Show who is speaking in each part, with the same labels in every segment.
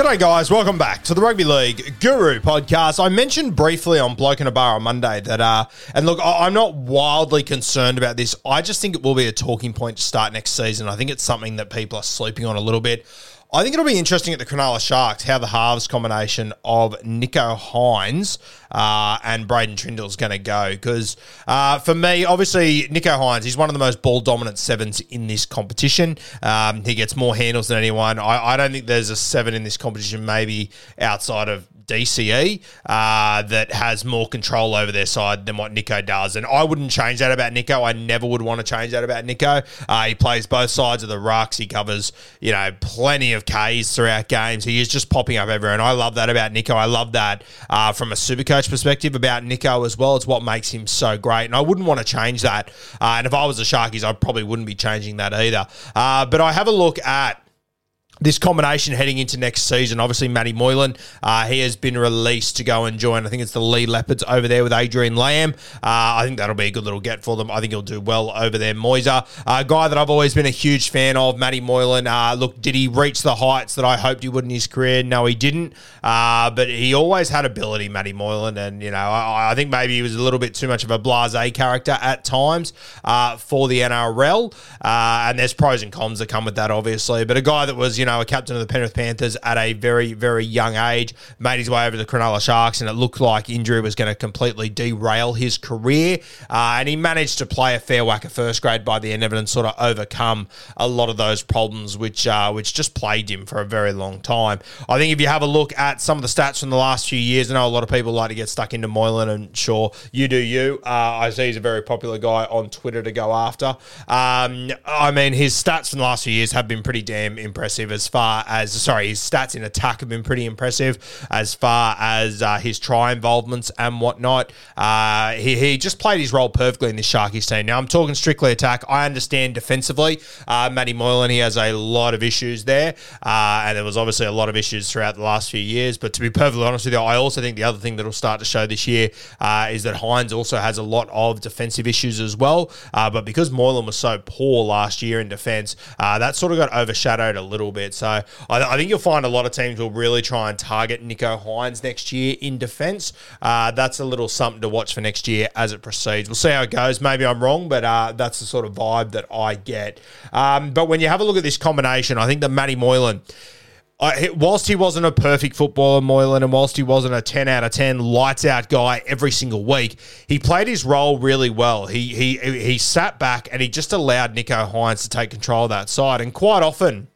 Speaker 1: G'day, guys. Welcome back to the Rugby League Guru podcast. I mentioned briefly on Bloke in a Bar on Monday that, uh, and look, I- I'm not wildly concerned about this. I just think it will be a talking point to start next season. I think it's something that people are sleeping on a little bit. I think it'll be interesting at the Cronulla Sharks how the halves combination of Nicho Hynes uh, and Braydon Trindall is going to go. Because uh, for me, obviously, Nicho Hynes, he's one of the most ball dominant sevens in this competition. Um, he gets more handles than anyone. I, I don't think there's a seven in this competition, maybe outside of DCE uh, that has more control over their side than what Nicho does. And I wouldn't change that about Nicho. I never would want to change that about Nicho. Uh, he plays both sides of the rucks. He covers, you know, plenty of Ks throughout games. He is just popping up everywhere. And I love that about Nicho. I love that uh, from a super coach perspective about Nicho as well. It's what makes him so great. And I wouldn't want to change that. Uh, and if I was the Sharkies, I probably wouldn't be changing that either. Uh, but I have a look at this combination heading into next season. Obviously, Matty Moylan, uh, he has been released to go and join. I think it's the Leigh Leopards over there with Adrian Lam. Uh, I think that'll be a good little get for them. I think he'll do well over there. Moiser, a guy that I've always been a huge fan of, Matty Moylan. Uh, look, did he reach the heights that I hoped he would in his career? No, he didn't. Uh, but he always had ability, Matty Moylan. And, you know, I, I think maybe he was a little bit too much of a blase character at times uh, for the NRL. Uh, and there's pros and cons that come with that, obviously. But a guy that was, you know, a captain of the Penrith Panthers at a very, very young age, made his way over to the Cronulla Sharks, and it looked like injury was going to completely derail his career. Uh, and he managed to play a fair whack of first grade by the end of it and sort of overcome a lot of those problems which uh, which just plagued him for a very long time. I think if you have a look at some of the stats from the last few years, I know a lot of people like to get stuck into Moylan, and sure, you do you. Uh, I see he's a very popular guy on Twitter to go after. Um, I mean, his stats from the last few years have been pretty damn impressive as far as, sorry, his stats in attack have been pretty impressive as far as uh, his try involvements and whatnot. Uh, he, he just played his role perfectly in this Sharkies team. Now, I'm talking strictly attack. I understand defensively. Uh, Matty Moylan, he has a lot of issues there. Uh, and there was obviously a lot of issues throughout the last few years. But to be perfectly honest with you, I also think the other thing that will start to show this year uh, is that Hynes also has a lot of defensive issues as well. Uh, but because Moylan was so poor last year in defense, uh, that sort of got overshadowed a little bit. So I, I think you'll find a lot of teams will really try and target Nicho Hynes next year in defense. Uh, that's a little something to watch for next year as it proceeds. We'll see how it goes. Maybe I'm wrong, but uh, that's the sort of vibe that I get. Um, but when you have a look at this combination, I think that Matty Moylan. I, whilst he wasn't a perfect footballer, Moylan, and whilst he wasn't a 10 out of 10 lights out guy every single week, he played his role really well. He, he, he sat back and he just allowed Nicho Hynes to take control of that side. And quite often,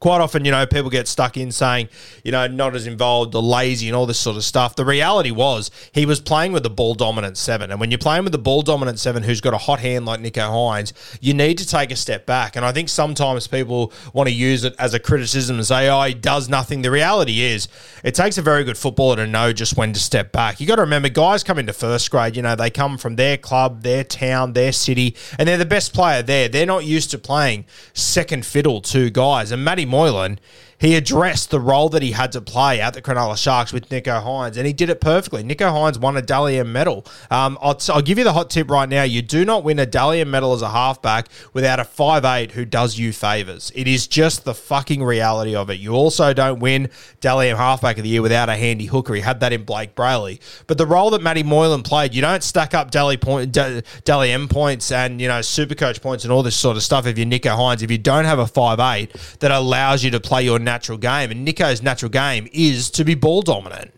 Speaker 1: quite often, you know, people get stuck in saying, you know, not as involved or lazy and all this sort of stuff. The reality was he was playing with the ball dominant seven. And when you're playing with the ball dominant seven who's got a hot hand like Nicho Hynes, you need to take a step back. And I think sometimes people want to use it as a criticism and say, oh, he does nothing. The reality is it takes a very good footballer to know just when to step back. You got to remember, guys come into first grade, you know, they come from their club, their town, their city, and they're the best player there. They're not used to playing second fiddle to guys. And Matty Moylan he addressed the role that he had to play at the Cronulla Sharks with Nicho Hynes, and he did it perfectly. Nicho Hynes won a Dally M medal. Um, I'll, I'll, give you the hot tip right now. You do not win a Dally M medal as a halfback without a five eight who does you favours. It is just the fucking reality of it. You also don't win Dally M halfback of the year without a handy hooker. He had that in Blake Brailey. But the role that Matty Moylan played, you don't stack up Dally, point, points and, you know, super coach points and all this sort of stuff if you're Nicho Hynes, if you don't have a five eight that allows you to play your natural game. And Nicho's natural game is to be ball dominant.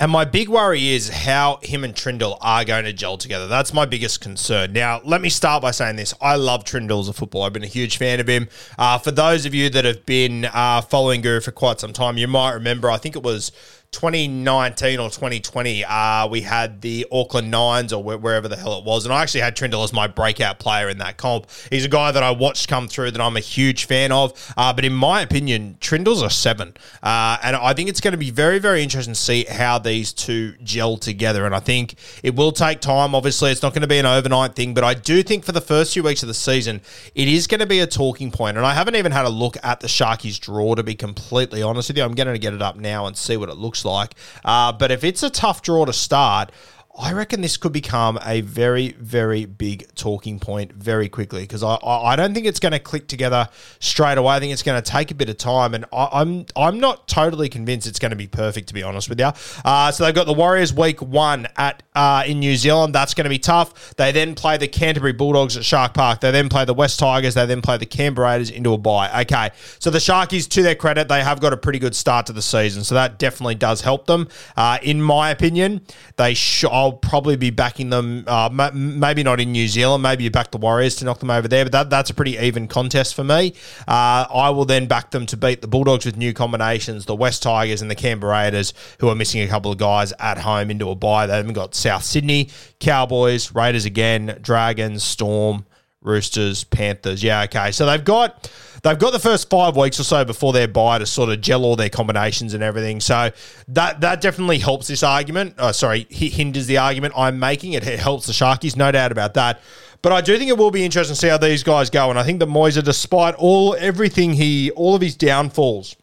Speaker 1: And my big worry is how him and Trindall are going to gel together. That's my biggest concern. Now, let me start by saying this. I love Trindall as a footballer. I've been a huge fan of him. Uh, for those of you that have been uh, following Guru for quite some time, you might remember, I think it was 2019 or 2020, uh, we had the Auckland Nines or wherever the hell it was. And I actually had Trindall as my breakout player in that comp. He's a guy that I watched come through that I'm a huge fan of. Uh, but in my opinion, Trindall's a seven. Uh, and I think it's going to be very, very interesting to see how these two gel together. And I think it will take time. Obviously, it's not going to be an overnight thing. But I do think for the first few weeks of the season, it is going to be a talking point. And I haven't even had a look at the Sharkies draw, to be completely honest with you. I'm going to get it up now and see what it looks looks like. Uh, but if it's a tough draw to start, I reckon this could become a very, very big talking point very quickly because I, I don't think it's going to click together straight away. I think it's going to take a bit of time, and I, am I'm, I'm not totally convinced it's going to be perfect to be honest with you. Uh, so they've got the Warriors week one at uh, in New Zealand. That's going to be tough. They then play the Canterbury Bulldogs at Shark Park. They then play the West Tigers. They then play the Canberra Raiders into a bye. Okay, so the Sharkies, to their credit, they have got a pretty good start to the season, so that definitely does help them. Uh, in my opinion, they should. I'll probably be backing them. Uh, maybe not in New Zealand. Maybe you back the Warriors to knock them over there. But that, that's a pretty even contest for me. Uh, I will then back them to beat the Bulldogs with new combinations, the West Tigers and the Canberra Raiders, who are missing a couple of guys at home into a bye. They haven't got South Sydney, Cowboys, Raiders again, Dragons, Storm, Roosters, Panthers. Yeah, okay. So they've got they've got the first five weeks or so before their bye to sort of gel all their combinations and everything. So that that definitely helps this argument. Oh, sorry, hinders the argument I'm making. It helps the Sharkies, no doubt about that. But I do think it will be interesting to see how these guys go. And I think that Moyser, despite all everything he, all of his downfalls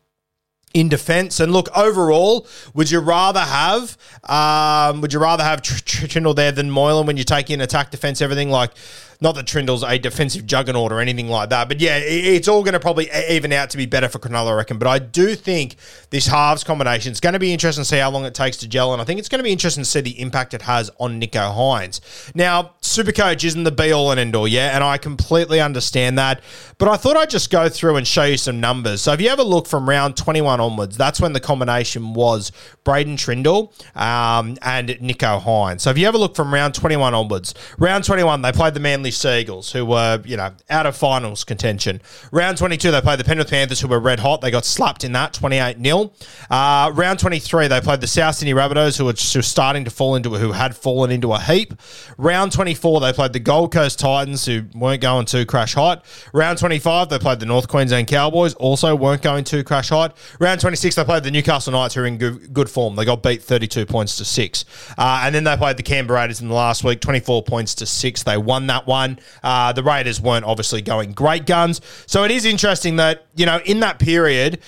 Speaker 1: in defence. And look, overall, would you rather have um, would you rather have Trindall there than Moylan when you take in attack, defence, everything like? Not that Trindall's a defensive juggernaut or anything like that, but yeah, it's all going to probably even out to be better for Cronulla, I reckon. But I do think this halves combination is going to be interesting to see how long it takes to gel, and I think it's going to be interesting to see the impact it has on Nicho Hynes. Now, Supercoach isn't the be all and end all, yeah, and I completely understand that, but I thought I'd just go through and show you some numbers. So if you ever look from round 21 onwards, that's when the combination was Braydon Trindall um, and Nicho Hynes. So if you ever look from round 21 onwards, round 21, they played the Manly Manly Seagulls, who were, you know, out of finals contention. Round 22, they played the Penrith Panthers, who were red hot. They got slapped in that, 28 0. Uh, round 23, they played the South Sydney Rabbitohs, who were just starting to fall into, who had fallen into a heap. Round 24, they played the Gold Coast Titans, who weren't going too crash hot. Round 25, they played the North Queensland Cowboys, also weren't going too crash hot. Round 26, they played the Newcastle Knights, who are in good, good form. They got beat 32 points to 6. Uh, and then they played the Canberra Raiders in the last week, 24 points to 6. They won that one one. Uh, the Raiders weren't obviously going great guns. So it is interesting that, you know, in that period,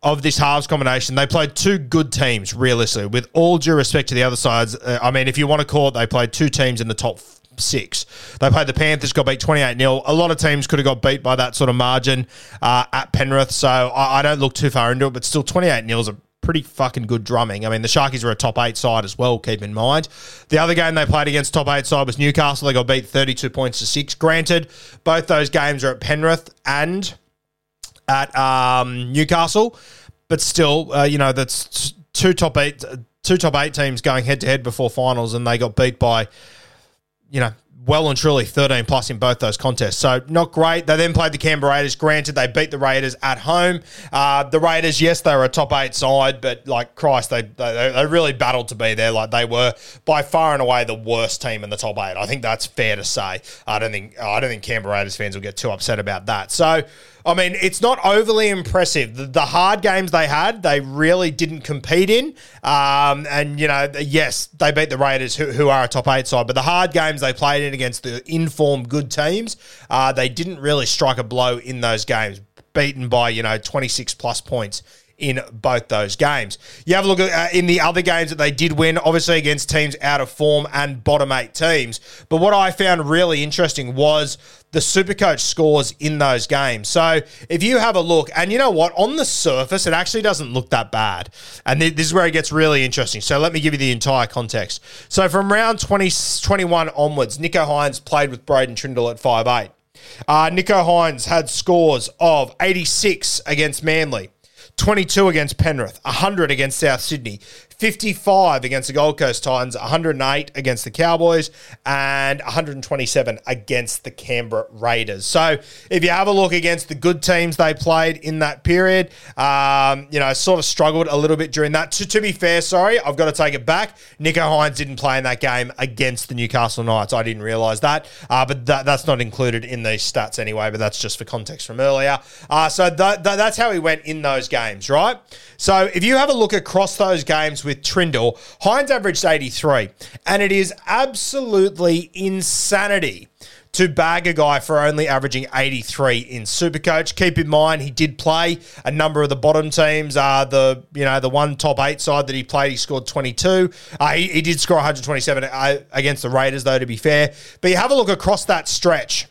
Speaker 1: of this halves combination, they played two good teams, realistically, with all due respect to the other sides. Uh, I mean, if you want to call it, they played two teams in the top six. They played the Panthers, got beat 28 0. A lot of teams could have got beat by that sort of margin uh, at Penrith, so I, I, don't look too far into it, but still 28 0 is a pretty fucking good drumming. I mean, the Sharkies are a top eight side as well, keep in mind. The other game they played against top eight side was Newcastle. They got beat 32 points to six. Granted, both those games are at Penrith and at um, Newcastle, but still, uh, you know, that's two top eight, two top eight teams going head to head before finals, and they got beat by, you know, well and truly 13 plus in both those contests. So not great. They then played the Canberra Raiders. Granted, they beat the Raiders at home. Uh, the Raiders, yes, they were a top eight side, but like Christ, they, they they really battled to be there. Like they were by far and away the worst team in the top eight. I think that's fair to say. I don't think I don't think Canberra Raiders fans will get too upset about that. So. I mean, it's not overly impressive. The, the, hard games they had, they really didn't compete in. Um, and, you know, yes, they beat the Raiders, who, who, are a top eight side, but the hard games they played in against the informed good teams, uh, they didn't really strike a blow in those games, beaten by, you know, 26 plus points in both those games. You have a look at uh, in the other games that they did win, obviously against teams out of form and bottom eight teams. But what I found really interesting was the Supercoach scores in those games. So if you have a look, and you know what, on the surface, it actually doesn't look that bad. And this is where it gets really interesting. So let me give you the entire context. So from round 20, 21 onwards, Nicho Hynes played with Braydon Trindall at five eight. Uh, Nicho Hynes had scores of 86 against Manly, 22 against Penrith, 100 against South Sydney, 55 against the Gold Coast Titans, 108 against the Cowboys, and 127 against the Canberra Raiders. So if you have a look against the good teams they played in that period, um, you know, sort of struggled a little bit during that. To, to be fair, sorry, I've got to take it back. Nicho Hynes didn't play in that game against the Newcastle Knights. I didn't realise that, uh, but that, that's not included in these stats anyway, but that's just for context from earlier. Uh, so th- th- that's how he went in those games, right? So if you have a look across those games with Trindall, Hynes averaged 83, and it is absolutely insanity to bag a guy for only averaging 83 in Supercoach. Keep in mind he did play a number of the bottom teams. Uh, the you know the one top eight side that he played, he scored 22. Uh, he, he did score 127 uh, against the Raiders, though. To be fair, but you have a look across that stretch.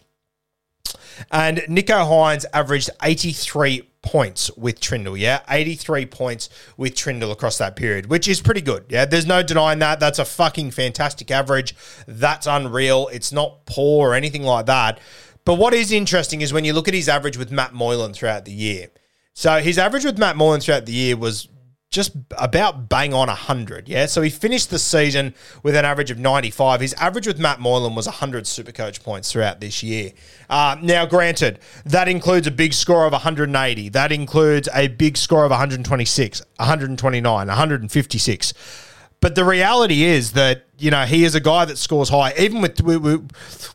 Speaker 1: And Nicho Hynes averaged 83 points with Trindall, yeah? 83 points with Trindall across that period, which is pretty good, yeah? There's no denying that. That's a fucking fantastic average. That's unreal. It's not poor or anything like that. But what is interesting is when you look at his average with Matt Moylan throughout the year. So his average with Matt Moylan throughout the year was just about bang on 100. Yeah. So he finished the season with an average of 95. His average with Matt Moylan was 100 Supercoach points throughout this year. Uh, now, granted, that includes a big score of 180. That includes a big score of 126, 129, 156. But the reality is that you know he is a guy that scores high. Even with with,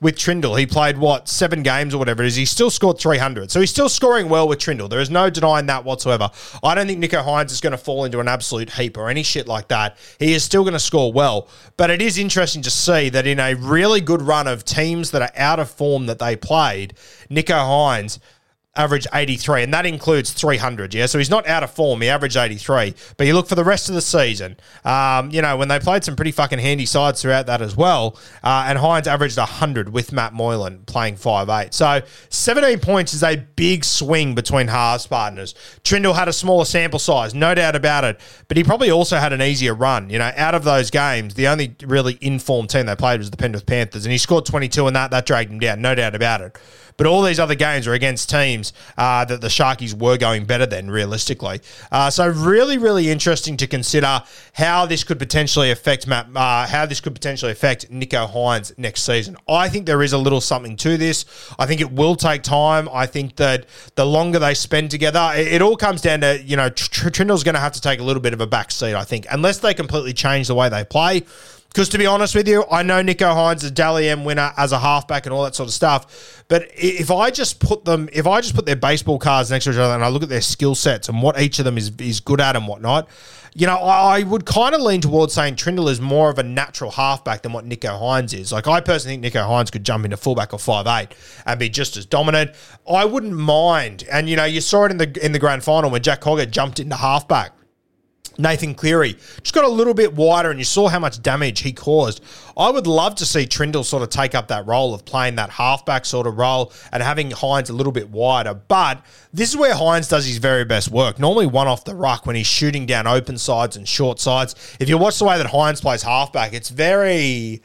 Speaker 1: with Trindall, he played what seven games or whatever it is. He still scored three hundred, so he's still scoring well with Trindall. There is no denying that whatsoever. I don't think Nicho Hynes is going to fall into an absolute heap or any shit like that. He is still going to score well, but it is interesting to see that in a really good run of teams that are out of form that they played, Nicho Hynes averaged 83, and that includes 300. Yeah, so he's not out of form. He averaged 83. But you look for the rest of the season, um, you know, when they played some pretty fucking handy sides throughout that as well, uh, and Hynes averaged 100 with Matt Moylan playing 5'8. So 17 points is a big swing between halves partners. Trindall had a smaller sample size, no doubt about it, but he probably also had an easier run. You know, out of those games, the only really informed team they played was the Penrith Panthers, and he scored 22 in that. That dragged him down, no doubt about it. But all these other games are against teams uh, that the Sharkies were going better than, realistically. Uh, so really, really interesting to consider how this could potentially affect Matt, uh, how this could potentially affect Nicho Hynes next season. I think there is a little something to this. I think it will take time. I think that the longer they spend together, it, it all comes down to you know Trindall's going to have to take a little bit of a back seat. I think unless they completely change the way they play. Because to be honest with you, I know Nicho Hynes is a Dally M winner as a halfback and all that sort of stuff. But if I just put them, if I just put their baseball cards next to each other and I look at their skill sets and what each of them is is good at and whatnot, you know, I, would kind of lean towards saying Trindall is more of a natural halfback than what Nicho Hynes is. Like I personally think Nicho Hynes could jump into fullback or five eight and be just as dominant. I wouldn't mind, and you know, you saw it in the in the grand final when Jack Cogger jumped into halfback Nathan Cleary just got a little bit wider, and you saw how much damage he caused. I would love to see Trindall sort of take up that role of playing that halfback sort of role and having Hynes a little bit wider. But this is where Hynes does his very best work. Normally, one off the ruck when he's shooting down open sides and short sides. If you watch the way that Hynes plays halfback, it's very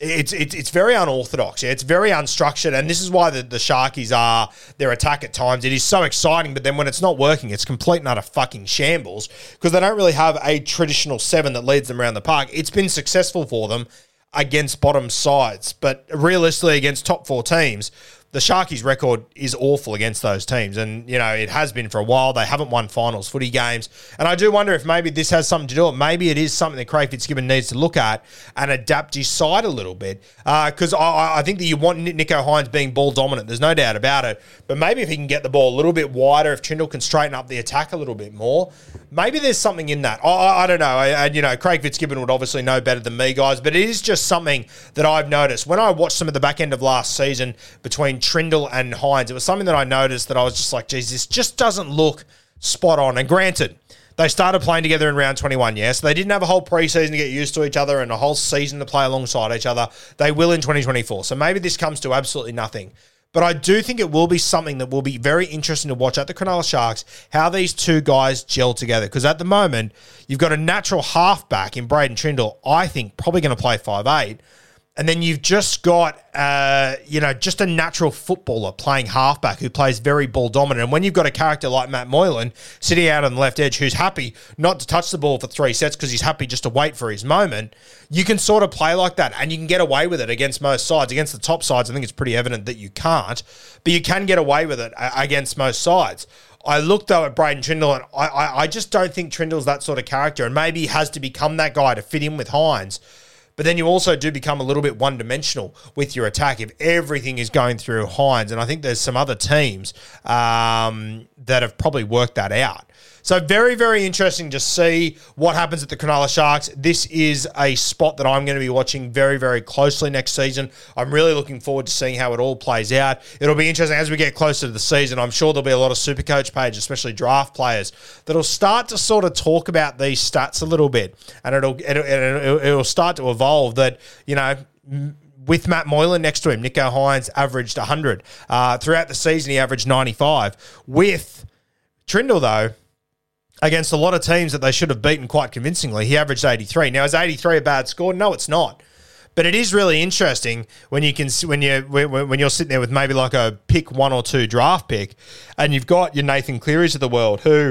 Speaker 1: it's, it's it's very unorthodox. Yeah? It's very unstructured, and this is why the, the Sharkies are their attack at times. It is so exciting, but then when it's not working, it's complete and utter fucking shambles because they don't really have a traditional seven that leads them around the park. It's been successful for them against bottom sides, but realistically against top four teams, the Sharkies' record is awful against those teams. And, you know, it has been for a while. They haven't won finals footy games. And I do wonder if maybe this has something to do with it. Maybe it is something that Craig Fitzgibbon needs to look at and adapt his side a little bit. Uh, because I, I think that you want Nicho Hynes being ball dominant. There's no doubt about it. But maybe if he can get the ball a little bit wider, if Trindall can straighten up the attack a little bit more, maybe there's something in that. I, I, don't know. And, you know, Craig Fitzgibbon would obviously know better than me, guys. But it is just something that I've noticed. When I watched some of the back end of last season between Trindall and Hynes, it was something that I noticed that I was just like, geez, this just doesn't look spot on. And granted, they started playing together in round 21, yes. So they didn't have a whole preseason to get used to each other and a whole season to play alongside each other. They will in 2024. So maybe this comes to absolutely nothing. But I do think it will be something that will be very interesting to watch at the Cronulla Sharks, how these two guys gel together. Because at the moment, you've got a natural halfback in Braydon Trindall, I think probably going to play five eight. And then you've just got, uh, you know, just a natural footballer playing halfback who plays very ball dominant. And when you've got a character like Matt Moylan sitting out on the left edge who's happy not to touch the ball for three sets because he's happy just to wait for his moment, you can sort of play like that and you can get away with it against most sides. Against the top sides, I think it's pretty evident that you can't, but you can get away with it against most sides. I looked though at Braydon Trindall, and I, I, I just don't think Trindall's that sort of character, and maybe he has to become that guy to fit in with Hynes. But then you also do become a little bit one dimensional with your attack if everything is going through Hynes. And I think there's some other teams um, that have probably worked that out. So very, very interesting to see what happens at the Cronulla Sharks. This is a spot that I'm going to be watching very, very closely next season. I'm really looking forward to seeing how it all plays out. It'll be interesting as we get closer to the season. I'm sure there'll be a lot of super coach pages, especially draft players, that'll start to sort of talk about these stats a little bit, and it'll it'll, it'll, start to evolve. That you know with Matt Moylan next to him, Nicho Hynes averaged 100. Uh, throughout the season, he averaged 95. With Trindall, though, against a lot of teams that they should have beaten quite convincingly, he averaged 83. Now, is 83 a bad score? No, it's not. But it is really interesting when you can when you when you're sitting there with maybe like a pick one or two draft pick, and you've got your Nathan Clearys of the world who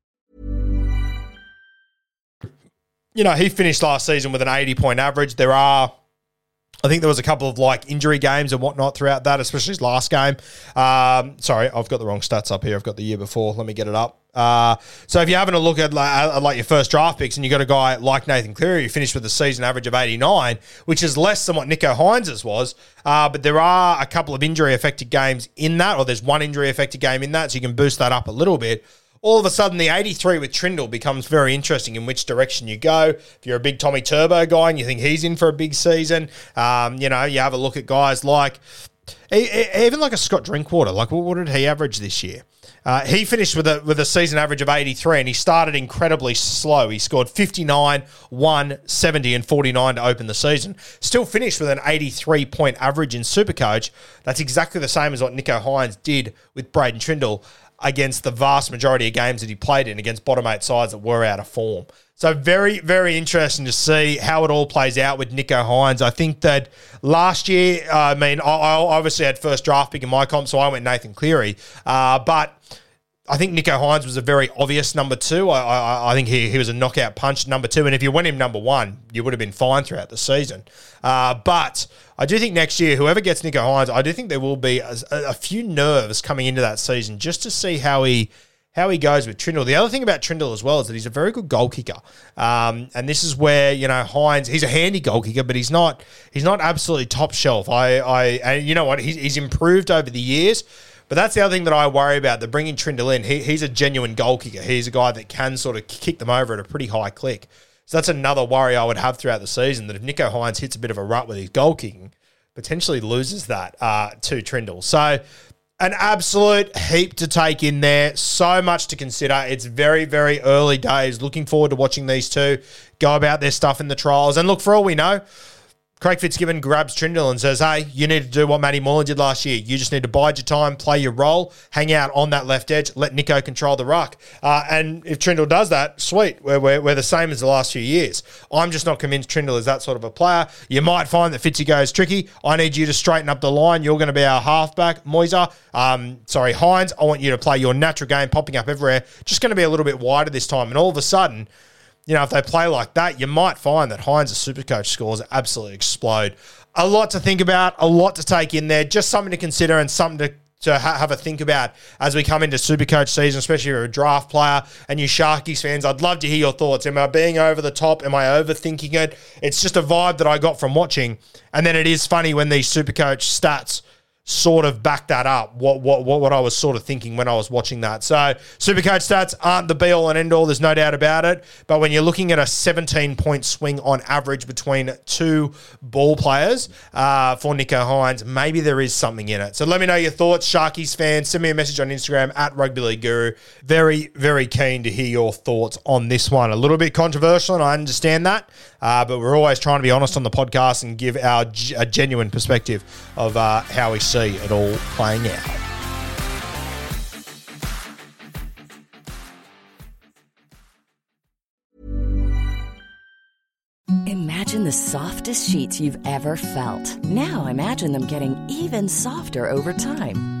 Speaker 1: You know, he finished last season with an 80 point average. There are, I think there was a couple of like injury games and whatnot throughout that, especially his last game. Um, sorry, I've got the wrong stats up here. I've got the year before. Let me get it up. Uh, so if you're having a look at like, like your first draft picks and you got a guy like Nathan Cleary who finished with a season average of 89, which is less than what Nicho Hynes's was, uh, but there are a couple of injury affected games in that, or there's one injury affected game in that, so you can boost that up a little bit all of a sudden the 83 with Trindall becomes very interesting in which direction you go. If you're a big Tommy Turbo guy and you think he's in for a big season, um, you know, you have a look at guys like even like a Scott Drinkwater. Like, what did he average this year? Uh, he finished with a with a season average of 83 and he started incredibly slow. He scored 59, 1, 70 and 49 to open the season. Still finished with an 83 point average in Supercoach. That's exactly the same as what Nicho Hynes did with Braydon Trindall against the vast majority of games that he played in against bottom eight sides that were out of form. So very, very interesting to see how it all plays out with Nicho Hynes. I think that last year, I mean, I, I, obviously had first draft pick in my comp, so I went Nathan Cleary. Uh, but I think Nicho Hynes was a very obvious number two. I, I, I, think he, he was a knockout punch number two. And if you went him number one, you would have been fine throughout the season. Uh, but I do think next year, whoever gets Nicho Hynes, I do think there will be a, a, few nerves coming into that season just to see how he how he goes with Trindall. The other thing about Trindall as well is that he's a very good goal kicker, um, and this is where you know Hynes. He's a handy goal kicker, but he's not he's not absolutely top shelf. I I and you know what he's, he's improved over the years. But that's the other thing that I worry about. They're bringing Trindall in. He, he's a genuine goal kicker. He's a guy that can sort of kick them over at a pretty high click. So that's another worry I would have throughout the season that if Nicho Hynes hits a bit of a rut with his goal kicking, potentially loses that uh, to Trindall. So an absolute heap to take in there. So much to consider. It's very, very early days. Looking forward to watching these two go about their stuff in the trials. And look, for all we know, Craig Fitzgibbon grabs Trindall and says, Hey, you need to do what Matty Moylan did last year. You just need to bide your time, play your role, hang out on that left edge, let Nicho control the ruck. Uh, and if Trindall does that, sweet. We're, we're, we're, the same as the last few years. I'm just not convinced Trindall is that sort of a player. You might find that Fitzy goes tricky. I need you to straighten up the line. You're going to be our halfback, Moiser. Um, sorry, Hynes. I want you to play your natural game, popping up everywhere. Just going to be a little bit wider this time. And all of a sudden, you know, if they play like that, you might find that Hynes' super coach scores absolutely explode. A lot to think about, a lot to take in there, just something to consider and something to to ha- have a think about as we come into Supercoach season, especially if you're a draft player and you Sharkies fans. I'd love to hear your thoughts. Am I being over the top? Am I overthinking it? It's just a vibe that I got from watching. And then it is funny when these Supercoach stats sort of back that up. What what what what I was sort of thinking when I was watching that. So Supercoach stats aren't the be all and end all. There's no doubt about it. But when you're looking at a 17 point swing on average between two ball players uh, for Nicho Hynes, maybe there is something in it. So let me know your thoughts, Sharkies fans. Send me a message on Instagram at Rugby League Guru. Very very keen to hear your thoughts on this one. A little bit controversial, and I understand that. Uh, but we're always trying to be honest on the podcast and give our a genuine perspective of uh, how we see it all playing out.
Speaker 2: Imagine the softest sheets you've ever felt. Now imagine them getting even softer over time.